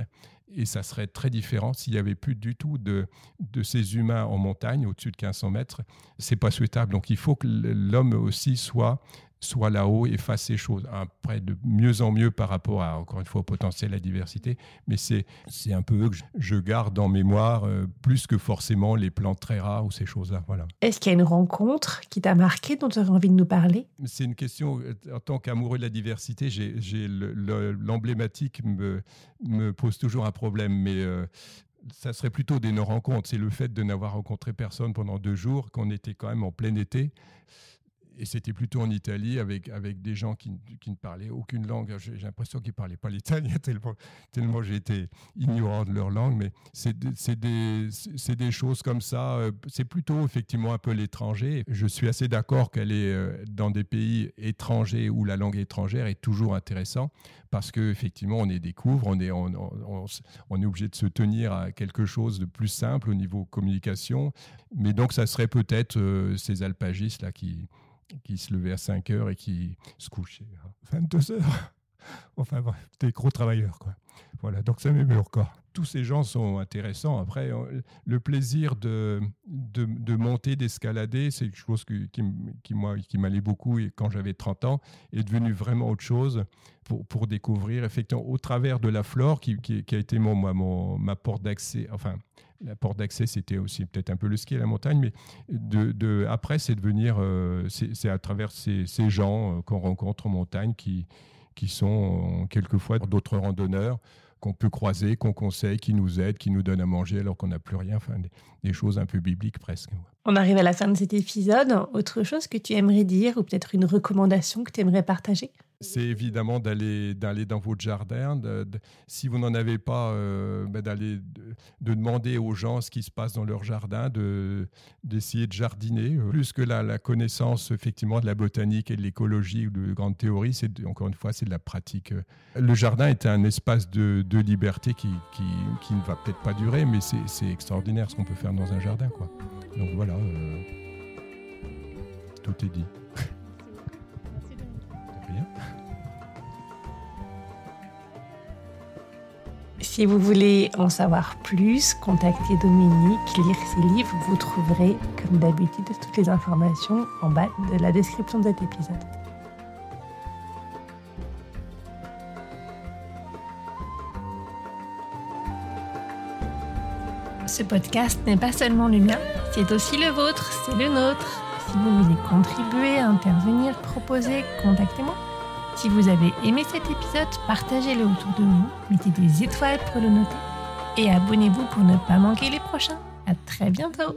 Et ça serait très différent s'il n'y avait plus du tout de, de ces humains en montagne, au-dessus de 1500 mètres. C'est pas souhaitable. Donc il faut que l'homme aussi soit soit là-haut et fasse ces choses. Après, de mieux en mieux par rapport à, encore une fois, au potentiel, à la diversité. Mais c'est, un peu eux que je garde en mémoire, euh, plus que forcément les plantes très rares ou ces choses-là. Voilà. Est-ce qu'il y a une rencontre qui t'a marqué, dont tu aurais envie de nous parler? C'est une question, euh, en tant qu'amoureux de la diversité, j'ai, l'emblématique me, me pose toujours un problème. Mais euh, ça serait plutôt des non-rencontres. C'est le fait de n'avoir rencontré personne pendant deux jours, qu'on était quand même en plein été et c'était plutôt en Italie avec, avec des gens qui, qui ne parlaient aucune langue. J'ai l'impression qu'ils ne parlaient pas l'italien tellement, tellement j'étais ignorant de leur langue. Mais c'est des, des, choses comme ça. Euh, c'est plutôt effectivement un peu l'étranger. Je suis assez d'accord qu'elle est euh, dans des pays étrangers où la langue étrangère est toujours intéressant parce qu'effectivement on y découvre, on est, on est obligé de se tenir à quelque chose de plus simple au niveau communication. Mais donc ça serait peut-être euh, ces alpagistes là qui qui se levait à 5 heures et qui se couchait à 22 heures. Enfin bref, des gros travailleurs quoi. Voilà, donc ça m'émeut encore. Tous ces gens sont intéressants. Après, le plaisir de, de, monter, d'escalader, c'est quelque chose qui, qui, moi, qui m'allait beaucoup et quand j'avais 30 ans, est devenu vraiment autre chose pour, pour découvrir, effectivement, au travers de la flore qui, qui, a été mon, mon, ma porte d'accès, enfin, la porte d'accès, c'était aussi peut-être un peu le ski à la montagne, mais de, après, c'est de venir, euh, c'est à travers ces, gens euh, qu'on rencontre en montagne qui, sont quelquefois d'autres randonneurs qu'on peut croiser, qu'on conseille, qui nous aident, qui nous donnent à manger alors qu'on n'a plus rien, enfin des, choses un peu bibliques presque. On arrive à la fin de cet épisode. Autre chose que tu aimerais dire ou peut-être une recommandation que tu aimerais partager? C'est évidemment d'aller d'aller dans votre jardin. Si vous n'en avez pas, euh, ben d'aller de, de, demander aux gens ce qui se passe dans leur jardin, de d'essayer de jardiner. Plus que la, la, connaissance effectivement de la botanique et de l'écologie ou de grandes théories, c'est encore une fois c'est de la pratique. Le jardin est un espace de, liberté qui, qui, qui, ne va peut-être pas durer, mais c'est extraordinaire ce qu'on peut faire dans un jardin. Donc voilà, euh, tout est dit. Si vous voulez en savoir plus, contactez Dominique, lire ses livres. Vous trouverez, comme d'habitude, toutes les informations en bas de la description de cet épisode. Ce podcast n'est pas seulement le mien, c'est aussi le vôtre, c'est le nôtre. Si vous voulez contribuer, intervenir, proposer, contactez-moi. Si vous avez aimé cet épisode, partagez-le autour de vous, mettez des étoiles pour le noter et abonnez-vous pour ne pas manquer les prochains. À très bientôt